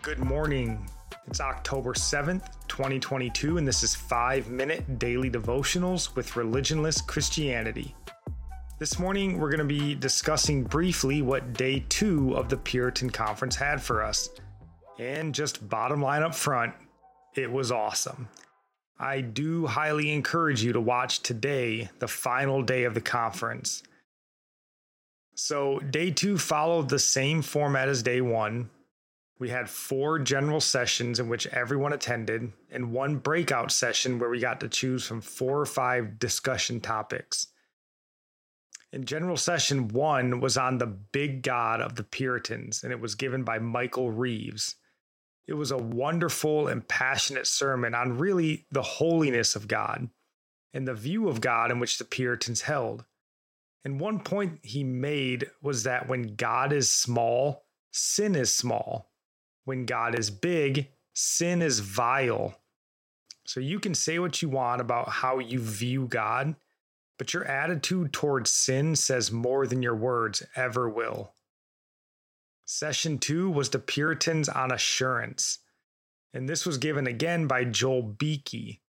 Good morning. It's October 7th, 2022, and this is 5 Minute Daily Devotionals with Religionless Christianity. This morning, we're going to be discussing briefly what day two of the Puritan Conference had for us. And just bottom line up front, it was awesome. I do highly encourage you to watch today, the final day of the conference. So, day two followed the same format as day one, we had four general sessions in which everyone attended, and one breakout session where we got to choose from four or five discussion topics. In general session one was on the big God of the Puritans, and it was given by Michael Reeves. It was a wonderful and passionate sermon on really the holiness of God and the view of God in which the Puritans held. And one point he made was that when God is small, sin is small when God is big, sin is vile. So you can say what you want about how you view God, but your attitude towards sin says more than your words ever will. Session two was the Puritans on assurance. And this was given again by Joel Beeke,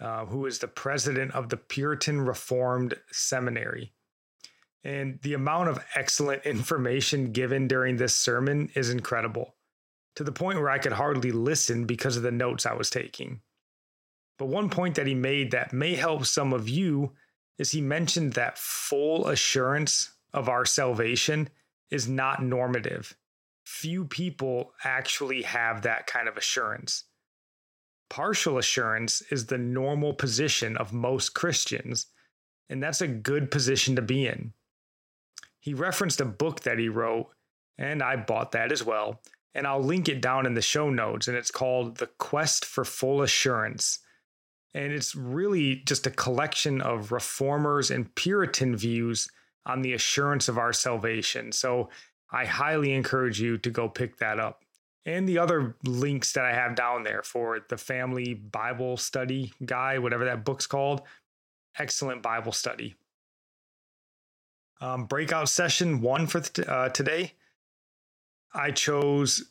uh, who is the president of the Puritan Reformed Seminary. And the amount of excellent information given during this sermon is incredible to the point where I could hardly listen because of the notes I was taking. But one point that he made that may help some of you is he mentioned that full assurance of our salvation is not normative. Few people actually have that kind of assurance. Partial assurance is the normal position of most Christians, and that's a good position to be in. He referenced a book that he wrote, and I bought that as well, and I'll link it down in the show notes. And it's called The Quest for Full Assurance. And it's really just a collection of reformers and Puritan views on the assurance of our salvation. So I highly encourage you to go pick that up. And the other links that I have down there for the family Bible study guy, whatever that book's called. Excellent Bible study. Um, breakout session one for th- uh, today I chose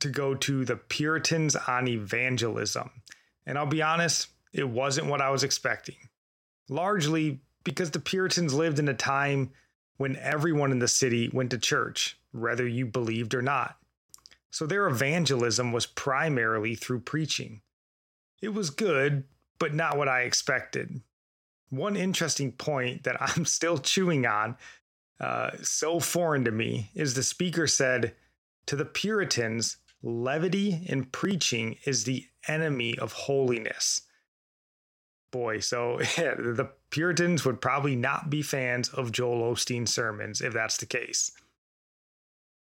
to go to the Puritans on evangelism. And I'll be honest, it wasn't what I was expecting. Largely because the Puritans lived in a time when everyone in the city went to church, whether you believed or not. So their evangelism was primarily through preaching. It was good, but not what I expected. One interesting point that I'm still chewing on uh, so foreign to me is the speaker said to the Puritans, levity in preaching is the enemy of holiness. Boy, so yeah, the Puritans would probably not be fans of Joel Osteen's sermons if that's the case.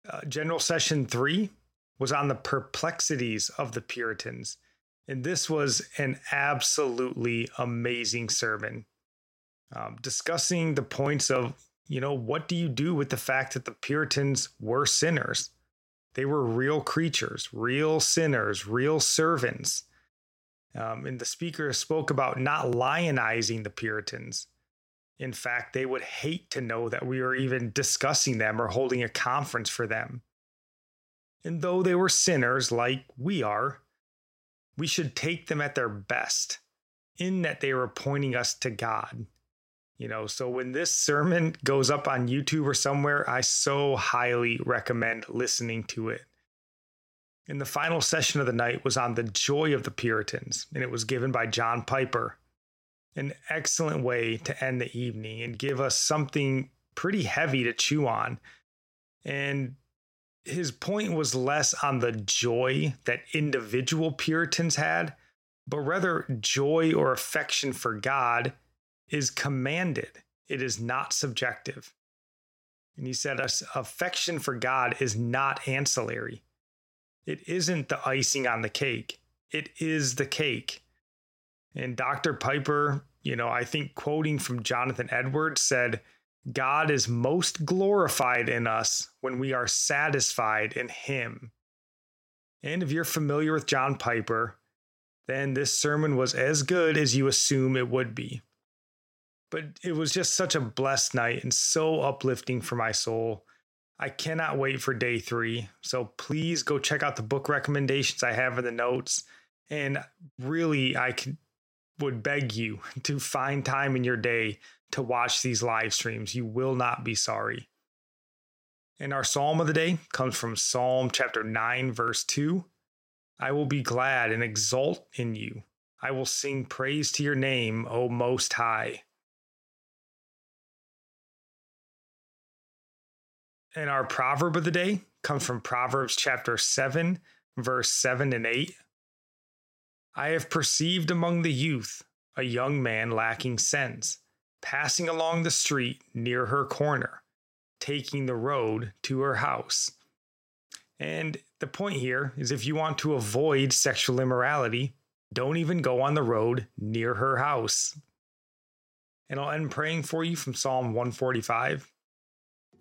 Uh, General Session 3 was on the perplexities of the Puritans, and this was an absolutely amazing sermon. Um, discussing the points of you know, what do you do with the fact that the Puritans were sinners? They were real creatures, real sinners, real servants. Um, and the speaker spoke about not lionizing the Puritans. In fact, they would hate to know that we were even discussing them or holding a conference for them. And though they were sinners like we are, we should take them at their best, in that they were pointing us to God. You know, so when this sermon goes up on YouTube or somewhere, I so highly recommend listening to it. And the final session of the night was on the joy of the Puritans, and it was given by John Piper. An excellent way to end the evening and give us something pretty heavy to chew on. And his point was less on the joy that individual Puritans had, but rather joy or affection for God is commanded, it is not subjective. And he said, affection for God is not ancillary. It isn't the icing on the cake, it is the cake. And Dr. Piper, you know, I think quoting from Jonathan Edwards said, God is most glorified in us when we are satisfied in Him. And if you're familiar with John Piper, then this sermon was as good as you assume it would be. But it was just such a blessed night and so uplifting for my soul. I cannot wait for day three. So please go check out the book recommendations I have in the notes. And really, I would beg you to find time in your day to watch these live streams. You will not be sorry. And our psalm of the day comes from Psalm chapter 9, verse 2. I will be glad and exult in you. I will sing praise to your name, O Most High. And our proverb of the day comes from Proverbs chapter 7, verse 7 and 8. I have perceived among the youth a young man lacking sense, passing along the street near her corner, taking the road to her house. And the point here is if you want to avoid sexual immorality, don't even go on the road near her house. And I'll end praying for you from Psalm 145.